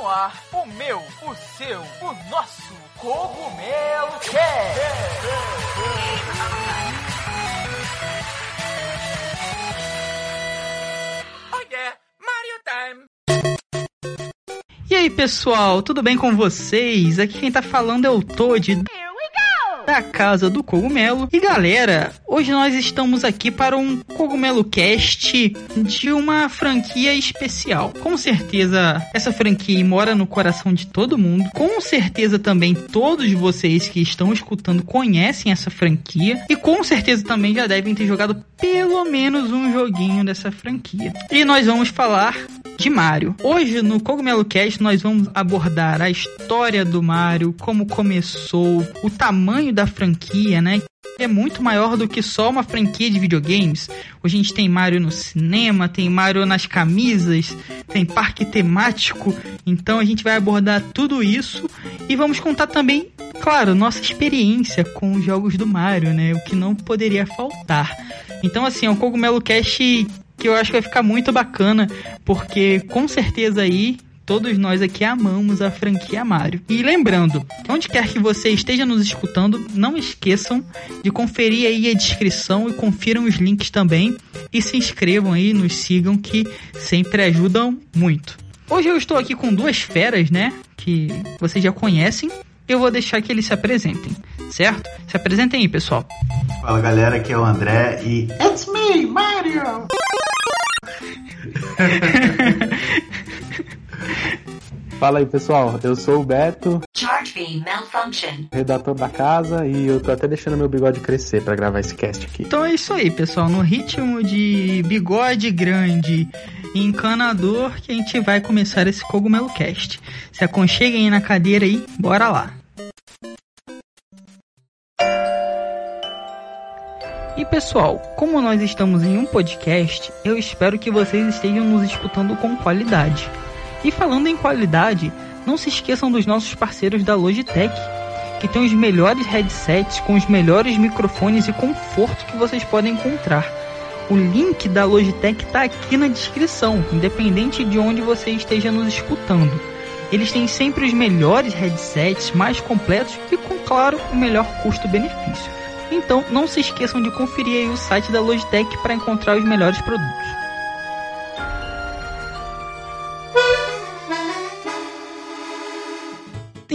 no ar o meu, o seu, o nosso Cogumelo Cast. Oh yeah, Mario Time. E aí pessoal, tudo bem com vocês? Aqui quem tá falando é o Toad da Casa do Cogumelo. E galera, hoje nós estamos aqui para um Cogumelo Cast de uma franquia especial. Com certeza, essa franquia mora no coração de todo mundo. Com certeza também todos vocês que estão escutando conhecem essa franquia. E com certeza também já devem ter jogado pelo menos um joguinho dessa franquia. E nós vamos falar de Mario. Hoje no Cogumelo Cast nós vamos abordar a história do Mario, como começou, o tamanho da franquia, né? É muito maior do que só uma franquia de videogames. Hoje a gente tem Mario no cinema, tem Mario nas camisas, tem parque temático. Então a gente vai abordar tudo isso e vamos contar também, claro, nossa experiência com os jogos do Mario, né? O que não poderia faltar. Então assim, é um Cogumelo Cast que eu acho que vai ficar muito bacana, porque com certeza aí todos nós aqui amamos a franquia Mario. E lembrando, onde quer que você esteja nos escutando, não esqueçam de conferir aí a descrição e confiram os links também e se inscrevam aí, nos sigam que sempre ajudam muito. Hoje eu estou aqui com duas feras, né, que vocês já conhecem. Eu vou deixar que eles se apresentem, certo? Se apresentem aí, pessoal. Fala galera, aqui é o André e It's me, Mario! Fala aí pessoal, eu sou o Beto, Charge beam malfunction. redator da casa e eu tô até deixando meu bigode crescer pra gravar esse cast aqui. Então é isso aí, pessoal. No ritmo de bigode grande e encanador que a gente vai começar esse Cogumelo Cast. Se aconcheguem aí na cadeira aí, bora lá. E pessoal, como nós estamos em um podcast, eu espero que vocês estejam nos escutando com qualidade. E falando em qualidade, não se esqueçam dos nossos parceiros da Logitech, que tem os melhores headsets com os melhores microfones e conforto que vocês podem encontrar. O link da Logitech está aqui na descrição, independente de onde você esteja nos escutando. Eles têm sempre os melhores headsets, mais completos e com, claro, o melhor custo-benefício. Então, não se esqueçam de conferir o site da Logitech para encontrar os melhores produtos.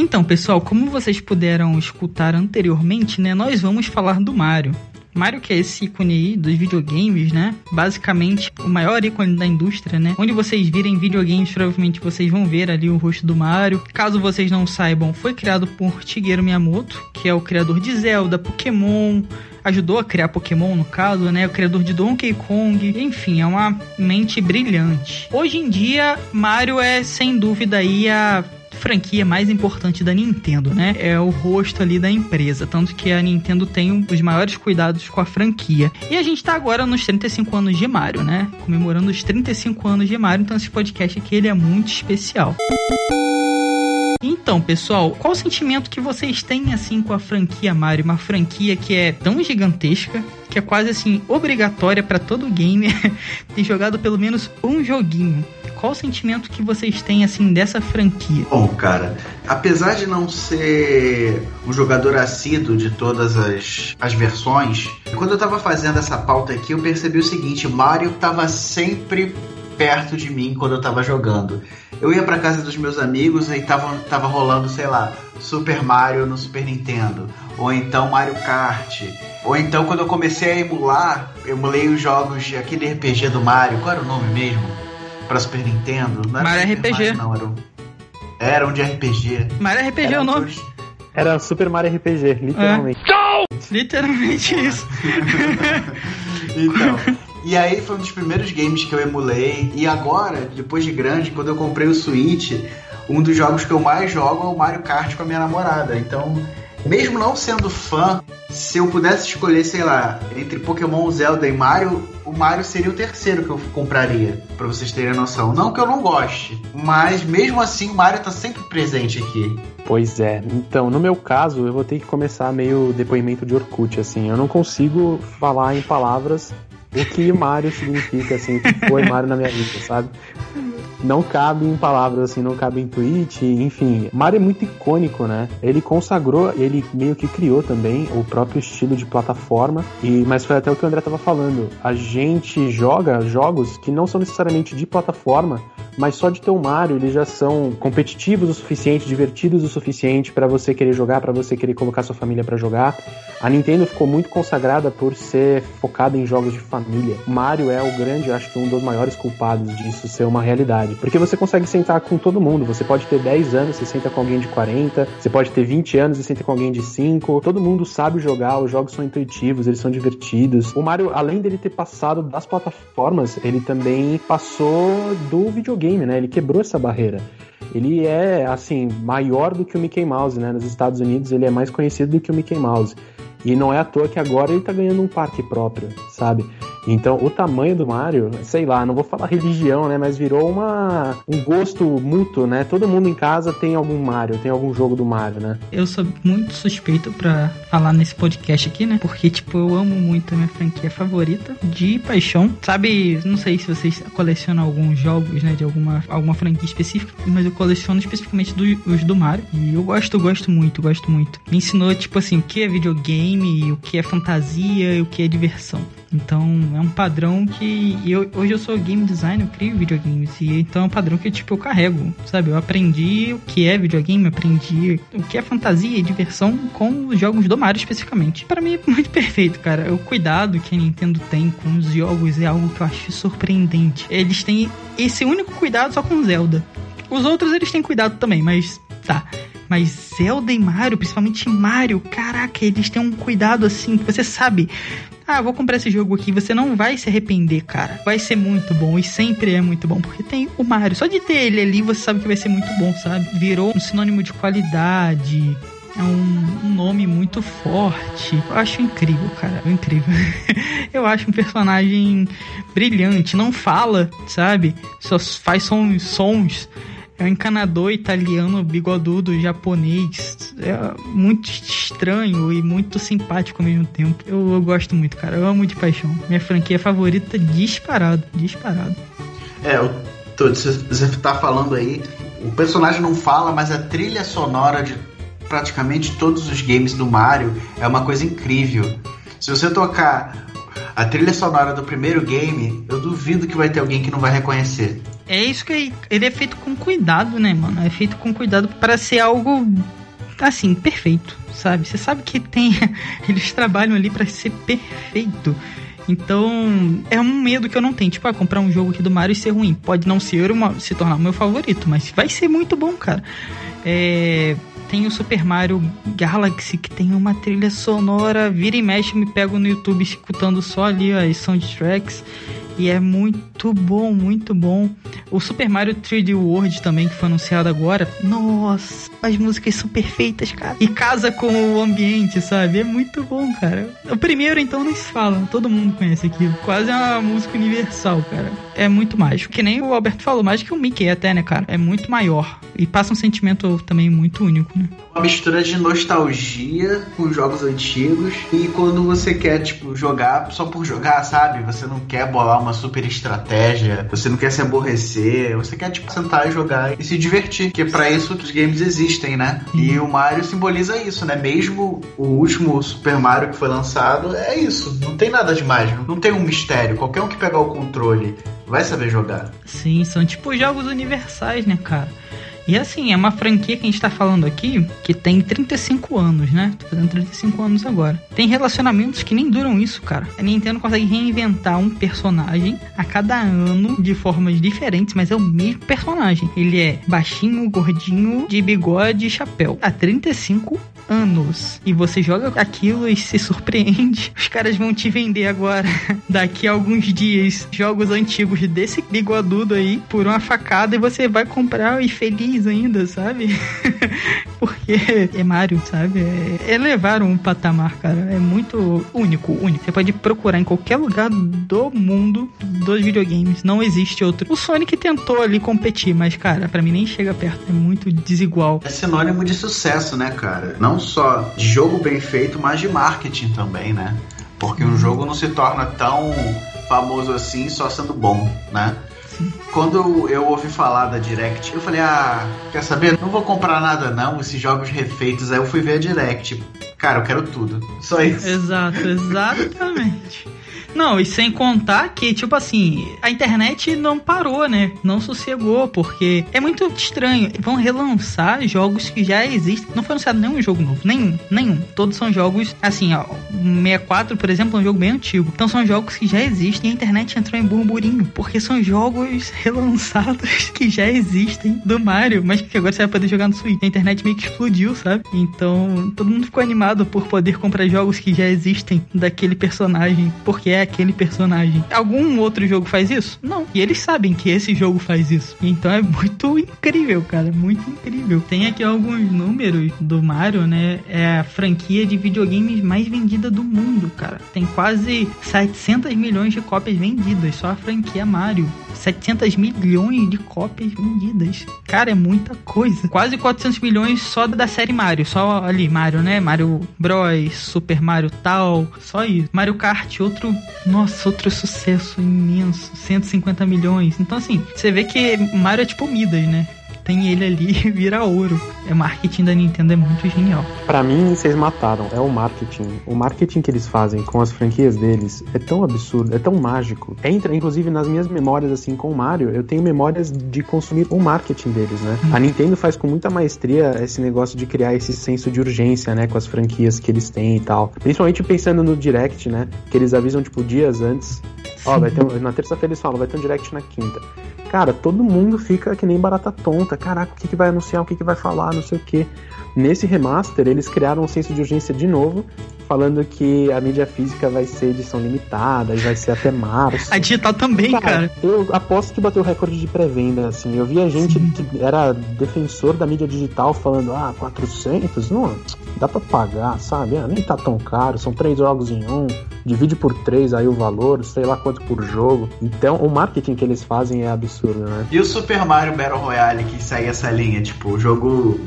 Então, pessoal, como vocês puderam escutar anteriormente, né, nós vamos falar do Mario. Mario que é esse ícone aí dos videogames, né? Basicamente o maior ícone da indústria, né? Onde vocês virem videogames, provavelmente vocês vão ver ali o rosto do Mario. Caso vocês não saibam, foi criado por Shigeru Miyamoto, que é o criador de Zelda, Pokémon, ajudou a criar Pokémon no caso, né? O criador de Donkey Kong, enfim, é uma mente brilhante. Hoje em dia, Mario é sem dúvida aí a franquia mais importante da Nintendo, né? É o rosto ali da empresa, tanto que a Nintendo tem os maiores cuidados com a franquia. E a gente tá agora nos 35 anos de Mario, né? Comemorando os 35 anos de Mario, então esse podcast aqui ele é muito especial. Então, pessoal, qual o sentimento que vocês têm assim com a franquia Mario? Uma franquia que é tão gigantesca, que é quase assim obrigatória para todo gamer ter jogado pelo menos um joguinho. Qual o sentimento que vocês têm assim dessa franquia? Bom, cara, apesar de não ser um jogador assíduo de todas as, as versões, quando eu tava fazendo essa pauta aqui, eu percebi o seguinte: Mario tava sempre perto de mim quando eu tava jogando. Eu ia pra casa dos meus amigos e tava, tava rolando, sei lá, Super Mario no Super Nintendo. Ou então Mario Kart. Ou então quando eu comecei a emular, eu emulei os jogos de aquele RPG do Mario. Qual era o nome mesmo? Pra Super Nintendo? Não era Mario Super RPG. Mario, não, era um, era um de RPG. Mario RPG é o nome. todos- Era Super Mario RPG, literalmente. Literalmente isso. Então. E aí foi um dos primeiros games que eu emulei. E agora, depois de grande, quando eu comprei o Switch, um dos jogos que eu mais jogo é o Mario Kart com a minha namorada. Então, mesmo não sendo fã, se eu pudesse escolher, sei lá, entre Pokémon, Zelda e Mario, o Mario seria o terceiro que eu compraria, pra vocês terem noção. Não que eu não goste, mas mesmo assim o Mario tá sempre presente aqui. Pois é. Então, no meu caso, eu vou ter que começar meio depoimento de Orkut, assim. Eu não consigo falar em palavras o que Mario significa, assim, que foi Mario na minha vida, sabe? Não cabe em palavras assim, não cabe em tweet, enfim. Mario é muito icônico, né? Ele consagrou, ele meio que criou também o próprio estilo de plataforma, e mas foi até o que o André tava falando. A gente joga jogos que não são necessariamente de plataforma, mas só de ter o Mario, eles já são competitivos o suficiente, divertidos o suficiente para você querer jogar, para você querer colocar sua família para jogar. A Nintendo ficou muito consagrada por ser focada em jogos de família. Mario é o grande, acho que um dos maiores culpados disso ser uma realidade, porque você consegue sentar com todo mundo. Você pode ter 10 anos, você senta com alguém de 40, você pode ter 20 anos e senta com alguém de 5. Todo mundo sabe jogar, os jogos são intuitivos, eles são divertidos. O Mario, além dele ter passado das plataformas, ele também passou do videogame, né? Ele quebrou essa barreira ele é assim maior do que o Mickey Mouse, né? Nos Estados Unidos ele é mais conhecido do que o Mickey Mouse. E não é à toa que agora ele tá ganhando um parque próprio, sabe? Então, o tamanho do Mario, sei lá, não vou falar religião, né? Mas virou uma, um gosto mútuo, né? Todo mundo em casa tem algum Mario, tem algum jogo do Mario, né? Eu sou muito suspeito para falar nesse podcast aqui, né? Porque, tipo, eu amo muito a minha franquia favorita de paixão. Sabe, não sei se vocês colecionam alguns jogos, né? De alguma, alguma franquia específica, mas eu coleciono especificamente do, os do Mario. E eu gosto, gosto muito, gosto muito. Me ensinou, tipo assim, o que é videogame, o que é fantasia e o que é diversão. Então é um padrão que eu, hoje eu sou game designer, eu crio videogames e então é um padrão que tipo eu carrego, sabe? Eu aprendi o que é videogame, aprendi o que é fantasia e diversão com os jogos do Mario especificamente. Para mim é muito perfeito, cara. O cuidado que a Nintendo tem com os jogos é algo que eu acho surpreendente. Eles têm esse único cuidado só com Zelda. Os outros eles têm cuidado também, mas tá. Mas Zelda e Mario, principalmente Mario, caraca, eles têm um cuidado assim, que você sabe ah, vou comprar esse jogo aqui, você não vai se arrepender, cara. Vai ser muito bom e sempre é muito bom, porque tem o Mario. Só de ter ele ali, você sabe que vai ser muito bom, sabe? Virou um sinônimo de qualidade. É um, um nome muito forte. Eu acho incrível, cara. Incrível. Eu acho um personagem brilhante. Não fala, sabe? Só faz sons, sons é um encanador italiano bigodudo japonês. É muito estranho e muito simpático ao mesmo tempo. Eu, eu gosto muito, cara. Eu amo de paixão. Minha franquia favorita disparado, disparado. É, eu tô, você tá falando aí, o personagem não fala, mas a trilha sonora de praticamente todos os games do Mario é uma coisa incrível. Se você tocar a trilha sonora do primeiro game, eu duvido que vai ter alguém que não vai reconhecer. É isso que ele é feito com cuidado, né, mano? É feito com cuidado para ser algo assim, perfeito, sabe? Você sabe que tem eles trabalham ali para ser perfeito. Então, é um medo que eu não tenho. Tipo, ah, comprar um jogo aqui do Mario e ser ruim. Pode não ser uma, se tornar o meu favorito, mas vai ser muito bom, cara. É, tem o Super Mario Galaxy, que tem uma trilha sonora. Vira e mexe, me pego no YouTube escutando só ali as soundtracks. E é muito bom, muito bom. O Super Mario 3D World também, que foi anunciado agora. Nossa, as músicas são perfeitas, cara. E casa com o ambiente, sabe? É muito bom, cara. O primeiro, então, nem se fala. Todo mundo conhece aquilo. Quase é uma música universal, cara. É muito mágico. Que nem o Alberto falou, mais que o Mickey até, né, cara? É muito maior. E passa um sentimento também muito único, né? Uma mistura de nostalgia com jogos antigos. E quando você quer, tipo, jogar só por jogar, sabe? Você não quer bolar uma super estratégia. Você não quer se aborrecer. Você quer, tipo, sentar e jogar e se divertir. Que é pra isso que os games existem, né? E o Mario simboliza isso, né? Mesmo o último Super Mario que foi lançado, é isso. Não tem nada demais. Não tem um mistério. Qualquer um que pegar o controle vai saber jogar. Sim, são tipo jogos universais, né, cara? E assim, é uma franquia que a gente tá falando aqui que tem 35 anos, né? Tô fazendo 35 anos agora. Tem relacionamentos que nem duram isso, cara. A Nintendo consegue reinventar um personagem a cada ano de formas diferentes, mas é o mesmo personagem. Ele é baixinho, gordinho, de bigode e chapéu. Há 35 anos. E você joga aquilo e se surpreende. Os caras vão te vender agora, daqui a alguns dias, jogos antigos desse bigodudo aí por uma facada e você vai comprar e feliz ainda, sabe? Porque é Mario, sabe? É, elevar um patamar, cara. É muito único, único. Você pode procurar em qualquer lugar do mundo dos videogames. Não existe outro. O Sonic tentou ali competir, mas, cara, para mim nem chega perto. É muito desigual. É sinônimo de sucesso, né, cara? Não só de jogo bem feito, mas de marketing também, né? Porque um jogo não se torna tão famoso assim só sendo bom, né? Quando eu ouvi falar da Direct, eu falei, ah, quer saber? Não vou comprar nada não, esses jogos refeitos. Aí eu fui ver a Direct. Cara, eu quero tudo. Só isso. Exato, exatamente. Não, e sem contar que, tipo assim, a internet não parou, né? Não sossegou, porque é muito estranho. Vão relançar jogos que já existem. Não foi anunciado nenhum jogo novo, nenhum, nenhum. Todos são jogos, assim, ó. 64, por exemplo, é um jogo bem antigo. Então são jogos que já existem e a internet entrou em burburinho, porque são jogos relançados que já existem do Mario, mas que agora você vai poder jogar no Switch. A internet meio que explodiu, sabe? Então todo mundo ficou animado por poder comprar jogos que já existem daquele personagem, porque é aquele personagem. Algum outro jogo faz isso? Não. E eles sabem que esse jogo faz isso. Então é muito incrível, cara. Muito incrível. Tem aqui alguns números do Mario, né? É a franquia de videogames mais vendida do mundo, cara. Tem quase 700 milhões de cópias vendidas. Só a franquia Mario. 700 milhões de cópias vendidas. Cara, é muita coisa. Quase 400 milhões só da série Mario. Só ali, Mario, né? Mario Bros, Super Mario tal. Só isso. Mario Kart, outro. Nossa, outro sucesso imenso. 150 milhões. Então, assim, você vê que Mario é tipo Midas, né? Tem ele ali e vira ouro. É, marketing da Nintendo é muito genial. Para mim, vocês mataram. É o marketing. O marketing que eles fazem com as franquias deles é tão absurdo, é tão mágico. Entra, inclusive, nas minhas memórias, assim, com o Mario, eu tenho memórias de consumir o marketing deles, né? Hum. A Nintendo faz com muita maestria esse negócio de criar esse senso de urgência, né? Com as franquias que eles têm e tal. Principalmente pensando no Direct, né? Que eles avisam, tipo, dias antes. Ó, vai ter um, na terça-feira eles falam, vai ter um Direct na quinta cara, todo mundo fica que nem barata tonta. Caraca, o que, que vai anunciar, o que, que vai falar, não sei o que. Nesse remaster, eles criaram um senso de urgência de novo, falando que a mídia física vai ser edição limitada e vai ser até março. A digital também, cara. cara. Eu aposto que bateu o recorde de pré-venda, assim. Eu via gente Sim. que era defensor da mídia digital falando, ah, 400? Não, dá pra pagar, sabe? Ah, nem tá tão caro, são três jogos em um, divide por três aí o valor, sei lá quanto por jogo. Então, o marketing que eles fazem é absurdo, né? E o Super Mario Battle Royale que sai essa linha, tipo, o jogo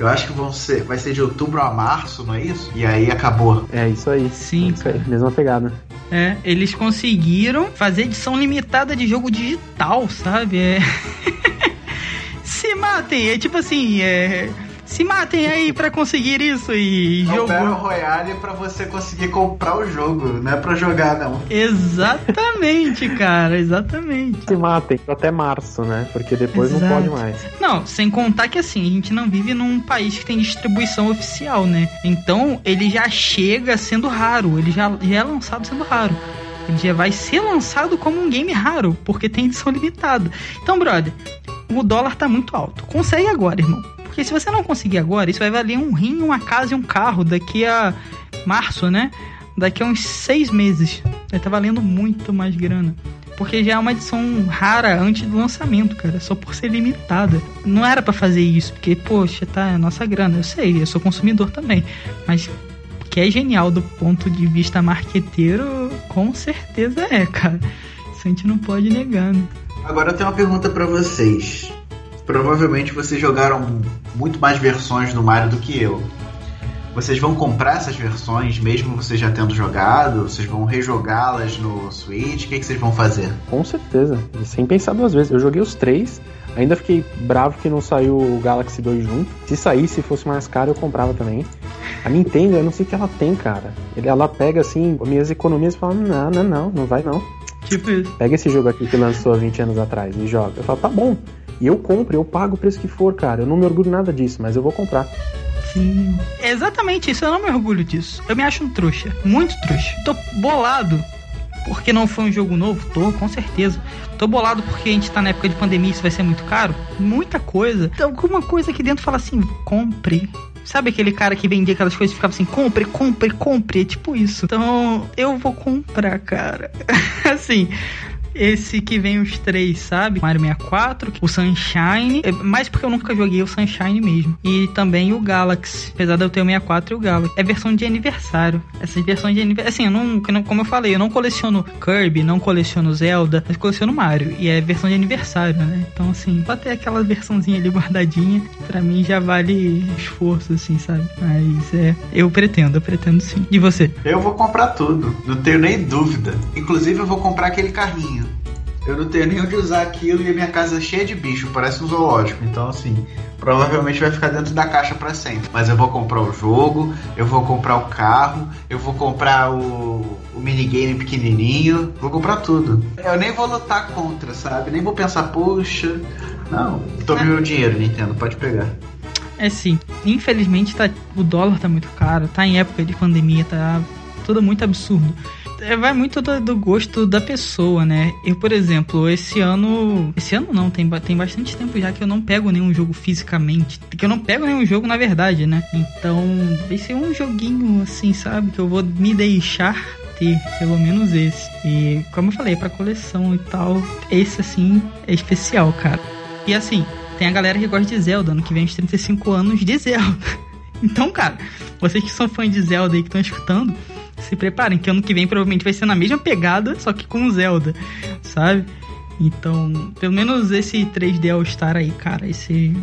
eu acho que vão ser, vai ser de outubro a março, não é isso? E aí acabou. É isso aí. Sim, é isso aí. Mesma pegada. É, eles conseguiram fazer edição limitada de jogo digital, sabe? É... Se matem, é tipo assim, é se matem aí para conseguir isso e é jogo. Battle Royale para você conseguir comprar o jogo, não é para jogar não. Exatamente, cara, exatamente. Se matem até março, né? Porque depois Exato. não pode mais. Não, sem contar que assim, a gente não vive num país que tem distribuição oficial, né? Então, ele já chega sendo raro, ele já, já é lançado sendo raro ele já vai ser lançado como um game raro, porque tem edição limitada. Então, brother, o dólar tá muito alto. Consegue agora, irmão. Porque se você não conseguir agora, isso vai valer um rim, uma casa e um carro daqui a março, né? Daqui a uns seis meses. Vai estar tá valendo muito mais grana. Porque já é uma edição rara antes do lançamento, cara. Só por ser limitada. Não era para fazer isso, porque, poxa, tá, é nossa grana. Eu sei, eu sou consumidor também. Mas que é genial do ponto de vista marqueteiro, com certeza é, cara. Isso a gente não pode negar, né? Agora eu tenho uma pergunta para vocês provavelmente vocês jogaram muito mais versões do Mario do que eu. Vocês vão comprar essas versões, mesmo vocês já tendo jogado? Vocês vão rejogá-las no Switch? O que, que vocês vão fazer? Com certeza, sem pensar duas vezes. Eu joguei os três, ainda fiquei bravo que não saiu o Galaxy 2 junto. Se saísse e fosse mais caro, eu comprava também. A Nintendo, eu não sei o que ela tem, cara. Ela pega assim, minhas economias e fala: não, não, não, não vai não. Tipo isso. Pega esse jogo aqui que lançou há 20 anos atrás e joga. Eu falo: tá bom. E eu compro, eu pago o preço que for, cara. Eu não me orgulho nada disso, mas eu vou comprar. Sim. exatamente isso, eu não me orgulho disso. Eu me acho um trouxa, muito trouxa. Tô bolado porque não foi um jogo novo? Tô, com certeza. Tô bolado porque a gente tá na época de pandemia e isso vai ser muito caro? Muita coisa. Então, alguma coisa aqui dentro fala assim: compre. Sabe aquele cara que vendia aquelas coisas e ficava assim: compre, compre, compre? É tipo isso. Então, eu vou comprar, cara. assim, esse que vem os três, sabe? Mario 64, o Sunshine, é mais porque eu nunca joguei o Sunshine mesmo. E também o Galaxy, apesar de eu ter o 64 e o Galaxy. É versão de aniversário. Essas versões de aniversário, assim, eu não, como eu falei, eu não coleciono Kirby, não coleciono Zelda, mas coleciono Mario. E é versão de aniversário, né? Então, assim, pode ter aquela versãozinha ali guardadinha, pra mim já vale esforço, assim, sabe? Mas é, eu pretendo, eu pretendo sim. E você? Eu vou comprar tudo, não tenho nem dúvida. Inclusive, eu vou comprar aquele carrinho Eu não tenho nem onde usar aquilo e a minha casa é cheia de bicho, parece um zoológico. Então, assim, provavelmente vai ficar dentro da caixa para sempre. Mas eu vou comprar o jogo, eu vou comprar o carro, eu vou comprar o, o minigame pequenininho, vou comprar tudo. Eu nem vou lutar contra, sabe? Nem vou pensar, poxa, não, tome meu dinheiro, Nintendo, pode pegar. É sim, infelizmente tá, o dólar tá muito caro, tá em época de pandemia, tá tudo muito absurdo. É, vai muito do, do, gosto da pessoa, né? Eu, por exemplo, esse ano. Esse ano não, tem, tem bastante tempo já que eu não pego nenhum jogo fisicamente. Que eu não pego nenhum jogo, na verdade, né? Então, esse é um joguinho assim, sabe? Que eu vou me deixar ter, pelo menos esse. E como eu falei, para coleção e tal, esse assim é especial, cara. E assim, tem a galera que gosta de Zelda, ano que vem os 35 anos de Zelda. Então, cara, vocês que são fãs de Zelda aí que estão escutando, se preparem, que ano que vem provavelmente vai ser na mesma pegada, só que com Zelda, sabe? Então, pelo menos esse 3D All Star aí, cara, esse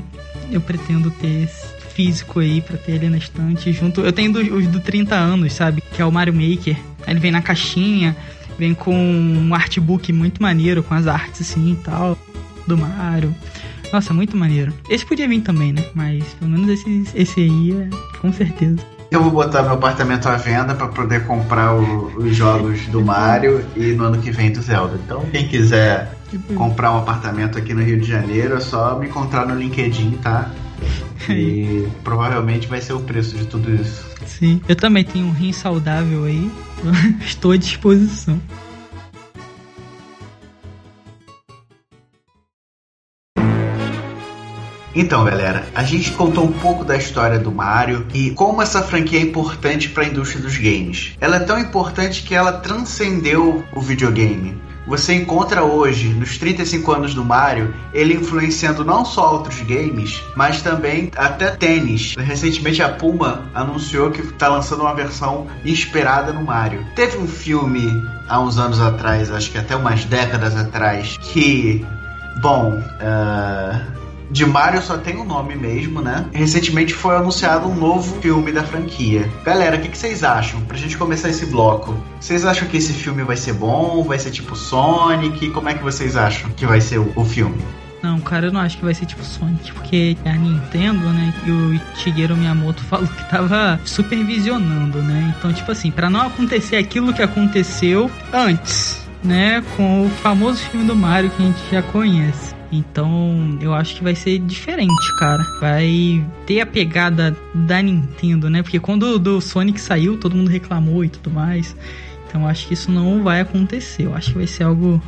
eu pretendo ter físico aí pra ter ele na estante junto. Eu tenho os do 30 anos, sabe? Que é o Mario Maker. Ele vem na caixinha, vem com um artbook muito maneiro, com as artes assim e tal, do Mario. Nossa, muito maneiro. Esse podia vir também, né? Mas pelo menos esse, esse aí é com certeza. Eu vou botar meu apartamento à venda para poder comprar o, os jogos do Mario e no ano que vem do Zelda. Então, quem quiser comprar um apartamento aqui no Rio de Janeiro, é só me encontrar no LinkedIn, tá? E provavelmente vai ser o preço de tudo isso. Sim, eu também tenho um rim saudável aí, estou à disposição. Então, galera, a gente contou um pouco da história do Mario e como essa franquia é importante para a indústria dos games. Ela é tão importante que ela transcendeu o videogame. Você encontra hoje, nos 35 anos do Mario, ele influenciando não só outros games, mas também até tênis. Recentemente a Puma anunciou que está lançando uma versão inspirada no Mario. Teve um filme há uns anos atrás, acho que até umas décadas atrás, que, bom, uh, de Mario só tem o um nome mesmo, né? Recentemente foi anunciado um novo filme da franquia. Galera, o que, que, vocês acham? Pra gente começar esse bloco. Vocês acham que esse filme vai ser bom? Vai ser tipo Sonic? Como é que vocês acham que vai ser o, o filme? Não, cara, eu não acho que vai ser tipo Sonic, porque a Nintendo, né, e o Shigeru Miyamoto falou que tava supervisionando, né? Então, tipo assim, para não acontecer aquilo que aconteceu antes, né, com o famoso filme do Mario que a gente já conhece. Então, eu acho que vai ser diferente, cara. Vai ter a pegada da Nintendo, né? Porque quando o do Sonic saiu, todo mundo reclamou e tudo mais. Então, eu acho que isso não vai acontecer. Eu acho que vai ser algo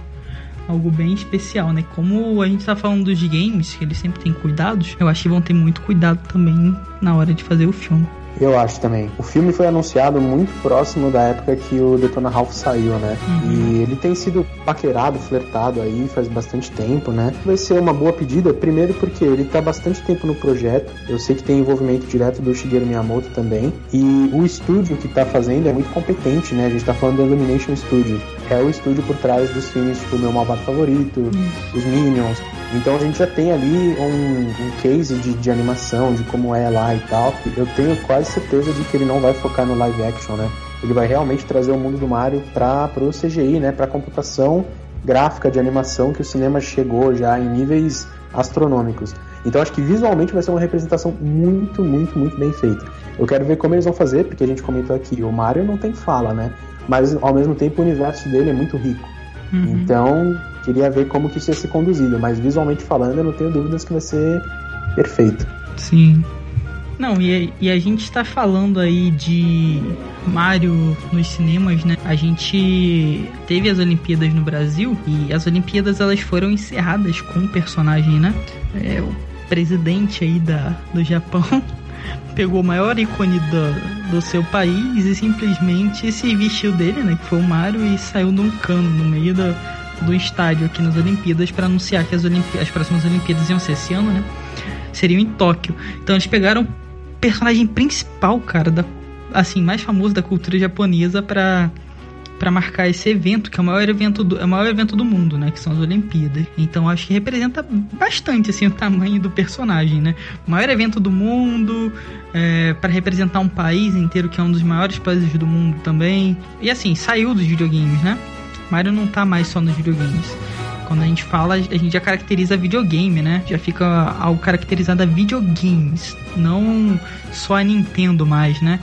algo bem especial, né? Como a gente tá falando dos games, que eles sempre têm cuidados, eu acho que vão ter muito cuidado também na hora de fazer o filme. Eu acho também. O filme foi anunciado muito próximo da época que o Detona Ralph saiu, né? Uhum. E ele tem sido paquerado, flertado aí faz bastante tempo, né? Vai ser uma boa pedida, primeiro porque ele tá bastante tempo no projeto. Eu sei que tem envolvimento direto do Shigeru Miyamoto também. E o estúdio que tá fazendo é muito competente, né? A gente tá falando do Illumination Studios. É o estúdio por trás dos filmes tipo Meu Malvado Favorito, uhum. Os Minions, então a gente já tem ali um, um case de, de, animação, de como é lá e tal. Eu tenho quase certeza de que ele não vai focar no live action, né? Ele vai realmente trazer o mundo do Mario para o CGI, né? Para computação gráfica de animação que o cinema chegou já em níveis astronômicos. Então acho que visualmente vai ser uma representação muito, muito, muito bem feita. Eu quero ver como eles vão fazer, porque a gente comentou aqui, o Mario não tem fala, né? Mas ao mesmo tempo o universo dele é muito rico. Uhum. Então, queria ver como que isso ia ser conduzido, mas visualmente falando, eu não tenho dúvidas que vai ser perfeito. Sim. Não, e, e a gente está falando aí de Mario nos cinemas, né? A gente teve as Olimpíadas no Brasil e as Olimpíadas elas foram encerradas com um personagem, né? É, o presidente aí da, do Japão pegou o maior ícone do, do seu país e simplesmente se vestiu dele, né? Que foi o Mario e saiu num cano no meio da, do estádio aqui nas Olimpíadas para anunciar que as, Olimpí as próximas Olimpíadas iam ser esse ano, né? Seriam em Tóquio. Então eles pegaram o personagem principal, cara, da, assim, mais famoso da cultura japonesa para para marcar esse evento, que é o maior evento do, é o maior evento do mundo, né, que são as Olimpíadas. Então acho que representa bastante assim o tamanho do personagem, né? O maior evento do mundo, é, para representar um país inteiro que é um dos maiores países do mundo também. E assim, saiu dos videogames, né? Mario não tá mais só nos videogames. Quando a gente fala, a gente já caracteriza videogame, né? Já fica algo caracterizado a videogames, não só a Nintendo mais, né?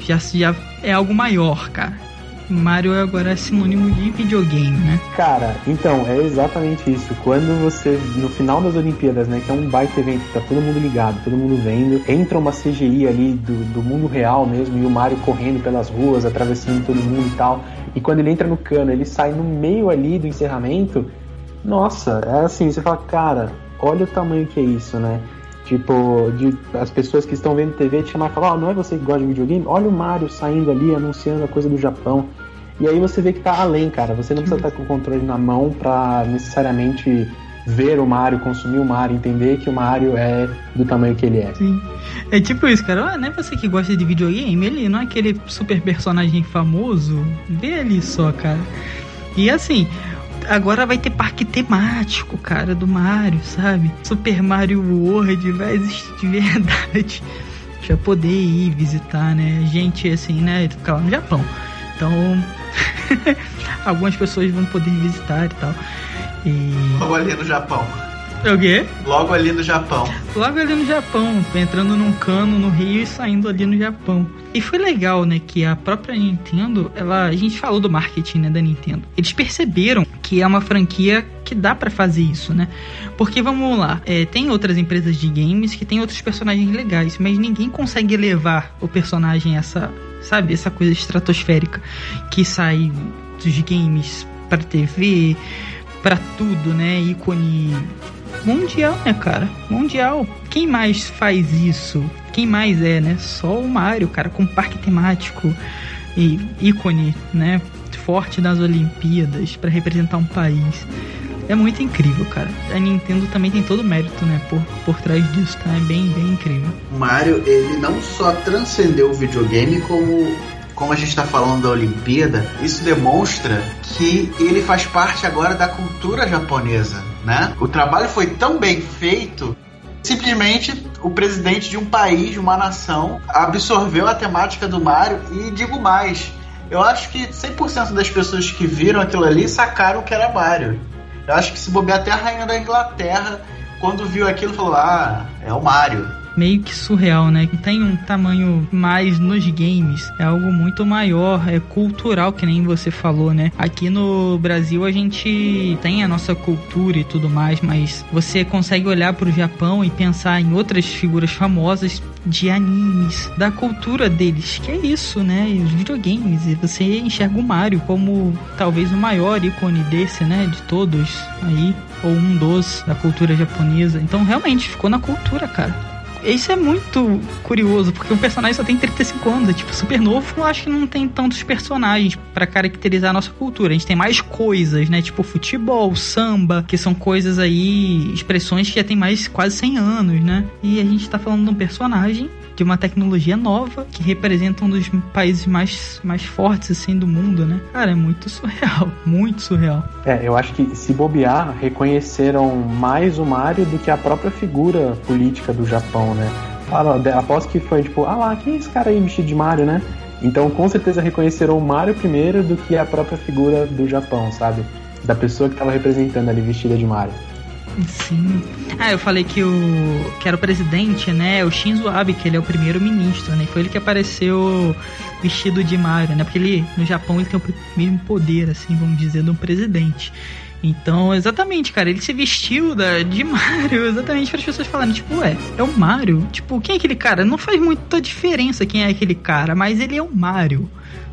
Já, já é algo maior, cara. Mario agora é sinônimo de videogame, né? Cara, então, é exatamente isso. Quando você, no final das Olimpíadas, né, que é um baita evento, tá todo mundo ligado, todo mundo vendo, entra uma CGI ali do, do mundo real mesmo, e o Mario correndo pelas ruas, atravessando todo mundo e tal. E quando ele entra no cano, ele sai no meio ali do encerramento. Nossa, é assim, você fala, cara, olha o tamanho que é isso, né? Tipo, de, as pessoas que estão vendo TV te chamar e falar, oh, não é você que gosta de videogame? Olha o Mario saindo ali, anunciando a coisa do Japão. E aí você vê que tá além, cara. Você não precisa estar com o controle na mão pra necessariamente ver o Mario, consumir o Mario, entender que o Mario é do tamanho que ele é. Sim. É tipo isso, cara. Não é você que gosta de videogame, ele não é aquele super personagem famoso. Vê ali só, cara. E assim, agora vai ter parque temático, cara, do Mario, sabe? Super Mario World vai existir de verdade. Já poder ir visitar, né? Gente, assim, né? Ficar lá no Japão. Então, algumas pessoas vão poder visitar e tal. E. Logo ali no Japão. É o quê? Logo ali no Japão. Logo ali no Japão, entrando num cano no Rio e saindo ali no Japão. E foi legal, né, que a própria Nintendo, ela, a gente falou do marketing, né, da Nintendo. Eles perceberam que é uma franquia que dá para fazer isso, né? Porque vamos lá, é, tem outras empresas de games que tem outros personagens legais, mas ninguém consegue levar o personagem essa, sabe, essa coisa estratosférica que sai dos games para TV, para tudo, né? Ícone mundial, né, cara? Mundial. Quem mais faz isso? Quem mais é, né? Só o Mario, cara, com parque temático e ícone, né? Forte nas Olimpíadas para representar um país. É muito incrível, cara. A Nintendo também tem todo o mérito, né, por, por trás disso, tá? É bem, bem incrível. O Mario, ele não só transcendeu o videogame, como como a gente está falando da Olimpíada, isso demonstra que ele faz parte agora da cultura japonesa, né? O trabalho foi tão bem feito simplesmente o presidente de um país, de uma nação, absorveu a temática do Mario e digo mais, eu acho que 100% das pessoas que viram aquilo ali sacaram que era Mario. Eu acho que se bobear até a rainha da Inglaterra, quando viu aquilo, falou: Ah, é o Mario meio que surreal, né? Tem um tamanho mais nos games, é algo muito maior, é cultural, que nem você falou, né? Aqui no Brasil a gente tem a nossa cultura e tudo mais, mas você consegue olhar para o Japão e pensar em outras figuras famosas de animes, da cultura deles, que é isso, né? Os videogames, e você enxerga o Mario como talvez o maior ícone desse, né? De todos aí, ou um dos da cultura japonesa. Então realmente ficou na cultura, cara. Isso é muito curioso, porque o personagem só tem 35 anos, é tipo super novo. Eu acho que não tem tantos personagens para caracterizar a nossa cultura. A gente tem mais coisas, né? Tipo futebol, samba, que são coisas aí, expressões que já tem mais quase 100 anos, né? E a gente tá falando de um personagem de uma tecnologia nova que representa um dos países mais, mais fortes assim do mundo, né? Cara, é muito surreal, muito surreal. É, eu acho que se bobear, reconheceram mais o Mario do que a própria figura política do Japão, né? Após que foi tipo, ah lá, quem é esse cara aí vestido de Mario, né? Então com certeza reconheceram o Mario primeiro do que a própria figura do Japão, sabe? Da pessoa que estava representando ali vestida de Mario. Sim. Ah, eu falei que o que era o presidente, né? O Shinzo Abe, que ele é o primeiro ministro, né? Foi ele que apareceu vestido de Mario, né? Porque ele no Japão ele tem o mesmo poder, assim, vamos dizer, do presidente. Então, exatamente, cara, ele se vestiu da, de Mario, exatamente para as pessoas falarem, tipo, ué, é o Mario? Tipo, quem é aquele cara? Não faz muita diferença quem é aquele cara, mas ele é o Mario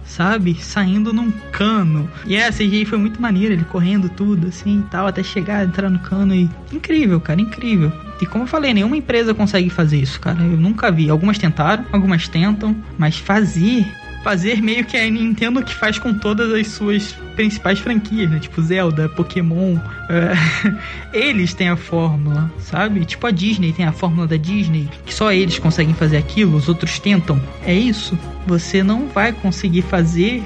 sabe? Saindo num cano. E essa CGI foi muito maneira, ele correndo tudo assim e tal, até chegar, entrar no cano e. Incrível, cara, incrível. E como eu falei, nenhuma empresa consegue fazer isso, cara. Eu nunca vi. Algumas tentaram, algumas tentam, mas fazer fazer meio que a Nintendo que faz com todas as suas principais franquias, né? Tipo Zelda, Pokémon. É... eles têm a fórmula, sabe? Tipo a Disney tem a fórmula da Disney, que só eles conseguem fazer aquilo, os outros tentam. É isso. Você não vai conseguir fazer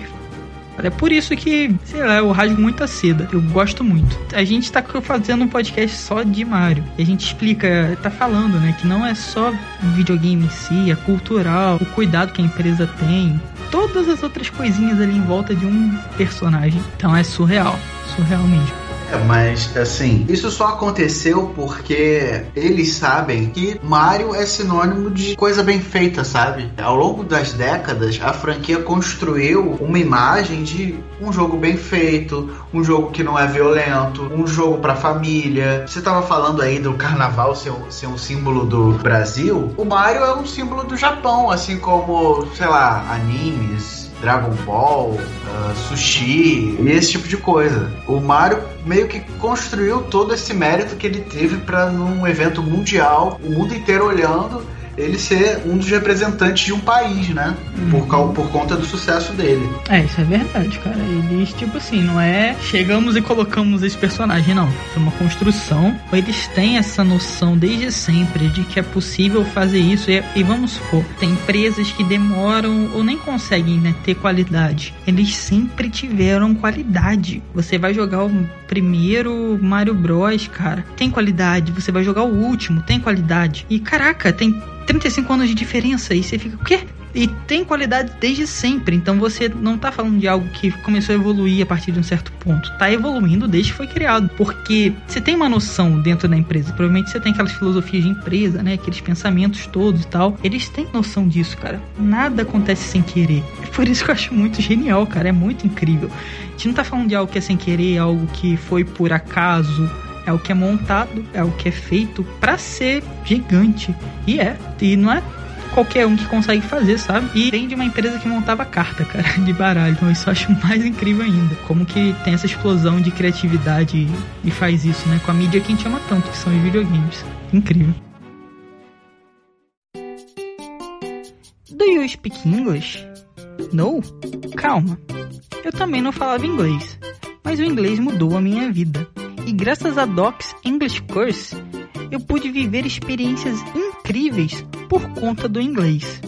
é por isso que, sei lá, eu rasgo muita seda. Eu gosto muito. A gente tá fazendo um podcast só de Mario. E a gente explica, tá falando, né, que não é só videogame em si, é cultural, o cuidado que a empresa tem todas as outras coisinhas ali em volta de um personagem. Então é surreal, surreal mesmo. É, mas assim, isso só aconteceu porque eles sabem que Mario é sinônimo de coisa bem feita, sabe? Ao longo das décadas, a franquia construiu uma imagem de um jogo bem feito, um jogo que não é violento, um jogo para família. Você tava falando aí do carnaval ser, ser um símbolo do Brasil. O Mario é um símbolo do Japão, assim como, sei lá, animes, Dragon Ball, uh, sushi e esse tipo de coisa. O Mario meio que construiu todo esse mérito que ele teve para num evento mundial, o mundo inteiro olhando ele ser um dos representantes de um país, né? Por, Uhum. por conta do sucesso dele. É, isso é verdade, cara. Eles, tipo assim, não é chegamos e colocamos esse personagem, não. Isso é uma construção. Eles têm essa noção desde sempre de que é possível fazer isso. E, e vamos supor, tem empresas que demoram ou nem conseguem né, ter qualidade. Eles sempre tiveram qualidade. Você vai jogar o primeiro Mario Bros, cara, tem qualidade. Você vai jogar o último, tem qualidade. E caraca, tem 35 anos de diferença. E você fica, o quê? E tem qualidade desde sempre, então você não tá falando de algo que começou a evoluir a partir de um certo ponto. Tá evoluindo desde que foi criado. Porque você tem uma noção dentro da empresa. Provavelmente você tem aquelas filosofias de empresa, né? Aqueles pensamentos todos e tal. Eles têm noção disso, cara. Nada acontece sem querer. É por isso que eu acho muito genial, cara. É muito incrível. A gente não tá falando de algo que é sem querer, algo que foi por acaso. É o que é montado, é o que é feito pra ser gigante. E é. E não é qualquer um que consegue fazer, sabe? E vem de uma empresa que montava carta, cara, de baralho. Então isso eu acho mais incrível ainda. Como que tem essa explosão de criatividade e, e faz isso, né? Com a mídia que a gente ama tanto, que são os videogames. Incrível. Do you speak English? No? Calma. Eu também não falava inglês. Mas o inglês mudou a minha vida. E graças a Docs English Course, eu pude viver experiências incríveis por conta do inglês.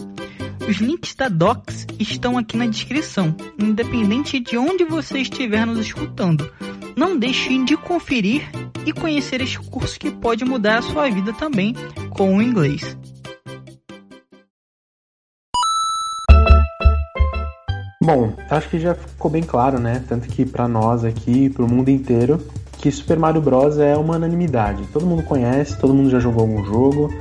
Os links da Docs estão aqui na descrição, independente de onde você estiver nos escutando. Não deixe de conferir e conhecer este curso que pode mudar a sua vida também com o inglês. Bom, acho que já ficou bem claro, né? Tanto que pra nós aqui, pro mundo inteiro, que Super Mario Bros é uma unanimidade. Todo mundo conhece, todo mundo já jogou algum jogo,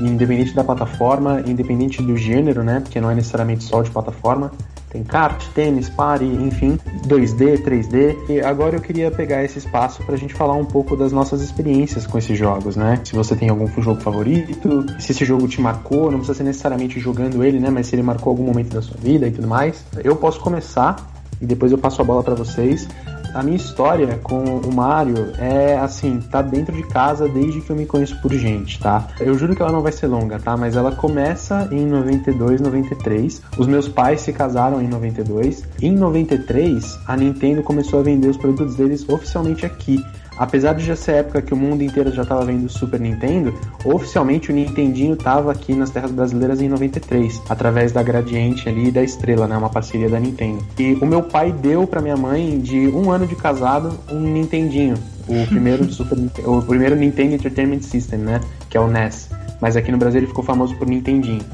independente da plataforma, independente do gênero, né? Porque não é necessariamente só de plataforma. Tem kart, tênis, party, enfim, 2D, 3D. E agora eu queria pegar esse espaço pra gente falar um pouco das nossas experiências com esses jogos, né? Se você tem algum jogo favorito, se esse jogo te marcou, não precisa ser necessariamente jogando ele, né? Mas se ele marcou algum momento da sua vida e tudo mais. Eu posso começar e depois eu passo a bola pra vocês. A minha história com o Mario é assim, tá dentro de casa desde que eu me conheço por gente, tá? Eu juro que ela não vai ser longa, tá? Mas ela começa em 92, 93. Os meus pais se casaram em 92. Em 93, a Nintendo começou a vender os produtos deles oficialmente aqui. Apesar de já ser época que o mundo inteiro já estava vendo o Super Nintendo, oficialmente o Nintendinho estava aqui nas terras brasileiras em 93, através da Gradiente ali e da Estrela, né, uma parceria da Nintendo. E o meu pai deu para minha mãe de um ano de casado um Nintendinho, o primeiro Super, o primeiro Nintendo Entertainment System, né, que é o NES. Mas aqui no Brasil ele ficou famoso por Nintendinho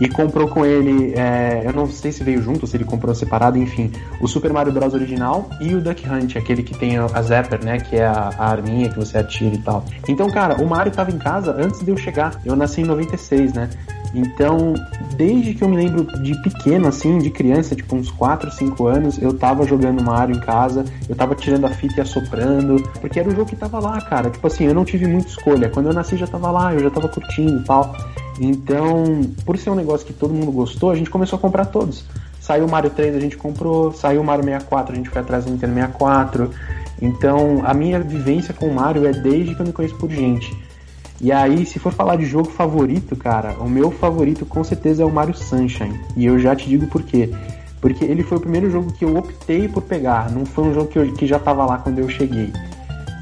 e comprou com ele, é, eu não sei se veio junto, se ele comprou separado, enfim, o Super Mario Bros. original e o Duck Hunt, aquele que tem a Zapper, né, que é a, a arminha que você atira e tal. Então, cara, o Mario tava em casa antes de eu chegar. Eu nasci em 96, né? Então, desde que eu me lembro de pequeno, assim, de criança, tipo uns 4, 5 anos, eu tava jogando Mario em casa, eu tava tirando a fita e assoprando, porque era o jogo que tava lá, cara. Tipo assim, eu não tive muita escolha. Quando eu nasci já tava lá, eu já tava curtindo e tal. Então, por ser um negócio que todo mundo gostou, a gente começou a comprar todos. Saiu o Mario 3, a gente comprou, saiu o Mario 64, a gente foi atrás do Nintendo 64. Então, a minha vivência com o Mario é desde que eu me conheço por gente. E aí, se for falar de jogo favorito, cara, o meu favorito com certeza é o Mario Sunshine. E eu já te digo por quê. Porque ele foi o primeiro jogo que eu optei por pegar, não foi um jogo que, eu, que já tava lá quando eu cheguei.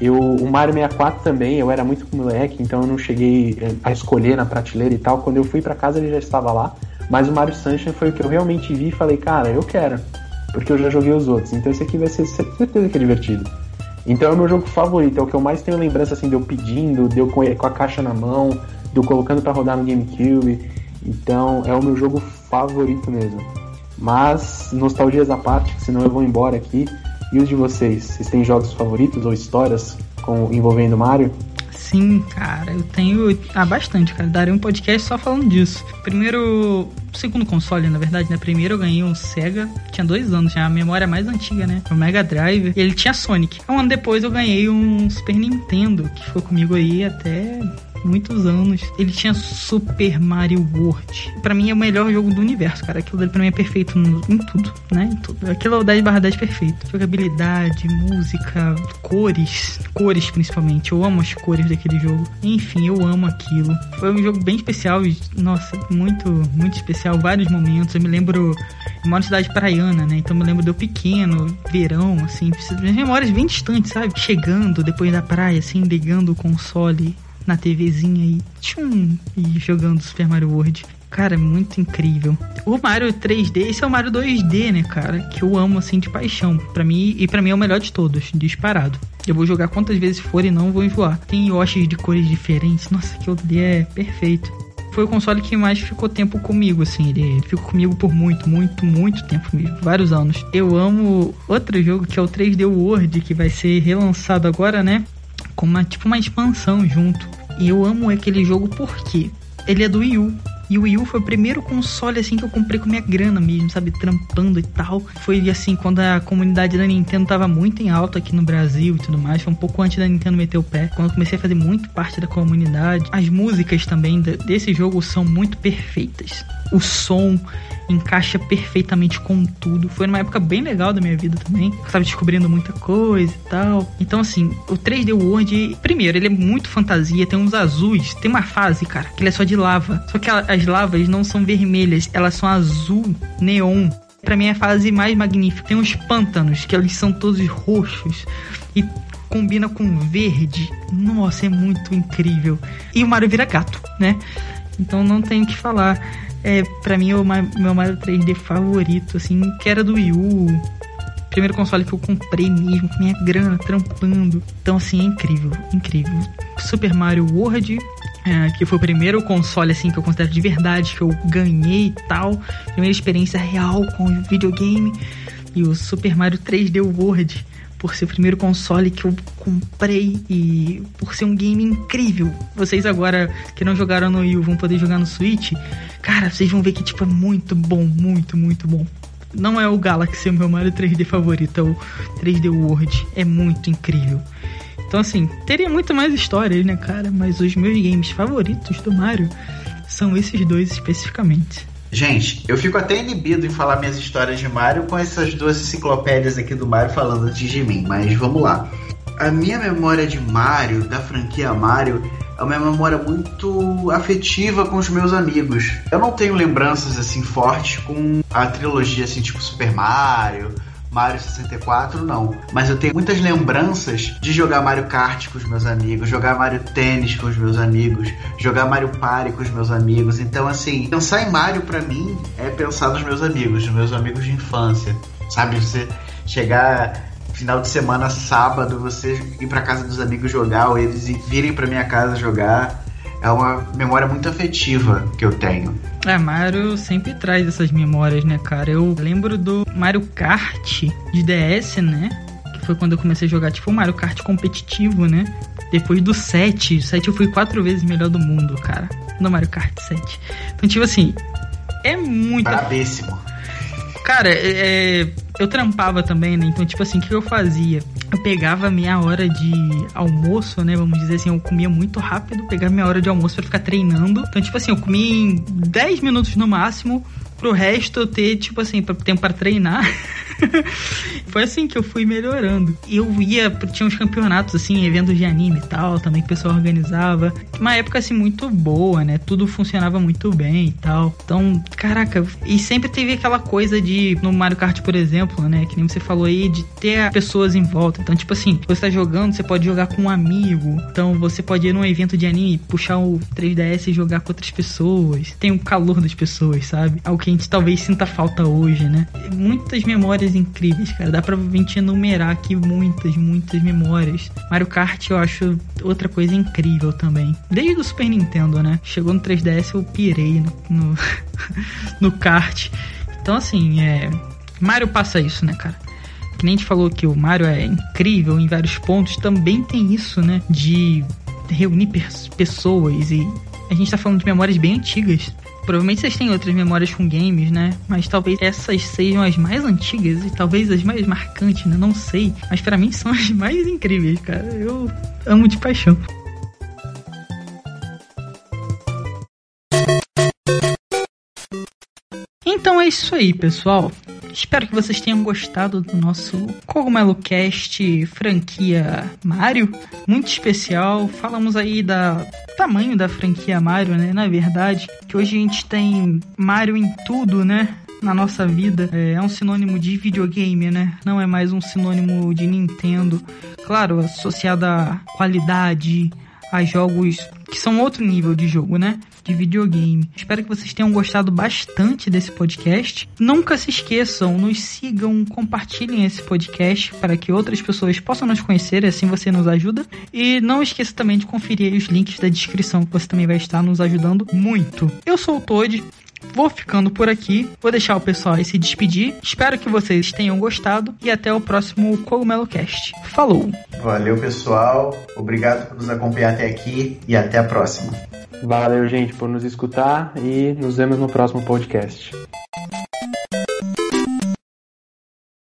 Eu, o Mario 64 também, eu era muito moleque, então eu não cheguei a escolher na prateleira e tal. Quando eu fui para casa ele já estava lá. Mas o Mario Sunshine foi o que eu realmente vi e falei, cara, eu quero. Porque eu já joguei os outros. Então esse aqui vai ser certeza que é divertido. Então é o meu jogo favorito, é o que eu mais tenho lembrança assim de eu pedindo, de eu com a caixa na mão, de eu colocando para rodar no GameCube. Então é o meu jogo favorito mesmo. Mas, nostalgias à parte, senão eu vou embora aqui. E os de vocês? Vocês têm jogos favoritos ou histórias com, envolvendo Mario? Sim, cara, eu tenho. Ah, bastante, cara. Darei um podcast só falando disso. Primeiro. Segundo console, na verdade, né? Primeiro eu ganhei um Sega, tinha dois anos, já a memória mais antiga, né? O Mega Drive. E ele tinha Sonic. Um ano depois eu ganhei um Super Nintendo, que ficou comigo aí até muitos anos. Ele tinha Super Mario World. Para mim é o melhor jogo do universo, cara. Aquilo dele pra mim é perfeito no, em tudo, né? Em tudo. Aquilo é o 10 barra 10 perfeito. Jogabilidade, música, cores. Cores principalmente. Eu amo as cores daquele jogo. Enfim, eu amo aquilo. Foi um jogo bem especial. Nossa, muito, muito especial. Vários momentos. Eu me lembro. Eu moro cidade praiana, né? Então eu me lembro de eu pequeno, verão, assim. Memórias bem distantes, sabe? Chegando depois da praia, assim, ligando o console na TVzinha aí, tchum, e jogando Super Mario World. Cara, muito incrível. O Mario 3D, esse é o Mario 2D, né, cara? Que eu amo, assim, de paixão. para mim, e para mim é o melhor de todos, disparado. Eu vou jogar quantas vezes for e não vou enjoar. Tem Yoshis de cores diferentes. Nossa, que D é perfeito. Foi o console que mais ficou tempo comigo, assim. Ele ficou comigo por muito, muito, muito tempo mesmo. Vários anos. Eu amo outro jogo que é o 3D World, que vai ser relançado agora, né? Com uma tipo uma expansão junto. E eu amo aquele jogo porque ele é do Wii U. E o Wii U foi o primeiro console assim que eu comprei com minha grana mesmo, sabe, trampando e tal. Foi assim quando a comunidade da Nintendo tava muito em alta aqui no Brasil e tudo mais, foi um pouco antes da Nintendo meter o pé. Quando eu comecei a fazer muito parte da comunidade, as músicas também desse jogo são muito perfeitas. O som encaixa perfeitamente com tudo. Foi numa época bem legal da minha vida também. Eu tava descobrindo muita coisa e tal. Então, assim, o 3D World, primeiro, ele é muito fantasia, tem uns azuis. Tem uma fase, cara, que ele é só de lava. Só que as lavas não são vermelhas, elas são azul neon. Pra mim é a fase mais magnífica. Tem uns pântanos, que eles são todos roxos. E combina com verde. Nossa, é muito incrível. E o Mario vira gato, né? Então não tenho que falar é, pra mim, é o meu Mario 3D favorito, assim, que era do Wii U. Primeiro console que eu comprei mesmo, com minha grana, trampando. Então, assim, é incrível, incrível. Super Mario World, é, que foi o primeiro console, assim, que eu considero de verdade, que eu ganhei e tal. Primeira experiência real com o videogame. E o Super Mario 3D World, por ser o primeiro console que eu comprei e por ser um game incrível. Vocês agora que não jogaram no Wii vão poder jogar no Switch. Cara, vocês vão ver que tipo é muito bom, muito, muito bom. Não é o Galaxy, é o meu Mario 3D favorito, é o 3D World. É muito incrível. Então assim, teria muito mais histórias, né, cara? Mas os meus games favoritos do Mario são esses dois especificamente. Gente, eu fico até inibido em falar minhas histórias de Mario com essas duas enciclopédias aqui do Mario falando antes de mim, mas vamos lá. A minha memória de Mario, da franquia Mario, é uma memória muito afetiva com os meus amigos. Eu não tenho lembranças assim fortes com a trilogia assim tipo Super Mario, Mario 64, não. Mas eu tenho muitas lembranças de jogar Mario Kart com os meus amigos, jogar Mario Tênis com os meus amigos, jogar Mario Party com os meus amigos. Então, assim, pensar em Mario para mim é pensar nos meus amigos, nos meus amigos de infância. Sabe, você chegar final de semana, sábado, você ir para casa dos amigos jogar, ou eles virem para minha casa jogar é uma memória muito afetiva que eu tenho. É, Mario sempre traz essas memórias, né, cara? Eu lembro do Mario Kart de DS, né? Que foi quando eu comecei a jogar, tipo, Mario Kart competitivo, né? Depois do 7. O 7 eu fui quatro vezes melhor do mundo, cara. No Mario Kart 7. Então, tipo assim, é muito. Brabíssimo. Cara, é, é, eu trampava também, né? Então, tipo assim, o que eu fazia? Eu pegava minha hora de almoço, né? Vamos dizer assim, eu comia muito rápido, pegava minha hora de almoço para ficar treinando. Então, tipo assim, eu comia em 10 minutos no máximo, pro resto eu ter, tipo assim, tempo para treinar. Foi assim que eu fui melhorando. Eu ia, tinha uns campeonatos, assim, eventos de anime e tal, também que o pessoal organizava. Uma época, assim, muito boa, né? Tudo funcionava muito bem e tal. Então, caraca, e sempre teve aquela coisa de, no Mario Kart, por exemplo, né? Que nem você falou aí, de ter pessoas em volta. Então, tipo assim, você tá jogando, você pode jogar com um amigo. Então, você pode ir num evento de anime, puxar o 3DS e jogar com outras pessoas. Tem o calor das pessoas, sabe? Algo que a gente talvez sinta falta hoje, né? Muitas memórias incríveis, cara. Dá pra gente enumerar aqui muitas, muitas memórias. Mario Kart eu acho outra coisa incrível também. Desde o Super Nintendo, né? Chegou no 3DS eu pirei no, no, no kart. Então, assim, é. Mario passa isso, né, cara? que nem a gente falou que o Mario é incrível em vários pontos, também tem isso, né? De reunir pessoas e a gente tá falando de memórias bem antigas. Provavelmente vocês têm outras memórias com games, né? Mas talvez essas sejam as mais antigas e talvez as mais marcantes, né? Não sei. Mas para mim são as mais incríveis, cara. Eu amo de paixão. Então é isso aí, pessoal. Espero que vocês tenham gostado do nosso Cogumelo Cast franquia Mario. Muito especial. Falamos aí da tamanho da franquia Mario, né? Na verdade, que hoje a gente tem Mario em tudo, né? na nossa vida é, um sinônimo de videogame, né? Não é mais um sinônimo de Nintendo. Claro, associado à qualidade, a jogos que são outro nível de jogo, né? De videogame. Espero que vocês tenham gostado bastante desse podcast. Nunca se esqueçam, nos sigam, compartilhem esse podcast para que outras pessoas possam nos conhecer, assim você nos ajuda. E não esqueça também de conferir os links da descrição, que você também vai estar nos ajudando muito. Eu sou o Toad, Vou ficando por aqui, vou deixar o pessoal aí se despedir. Espero que vocês tenham gostado e até o próximo Cogumelo Cast. Falou! Valeu, pessoal. Obrigado por nos acompanhar até aqui e até a próxima. Valeu, gente, por nos escutar e nos vemos no próximo podcast.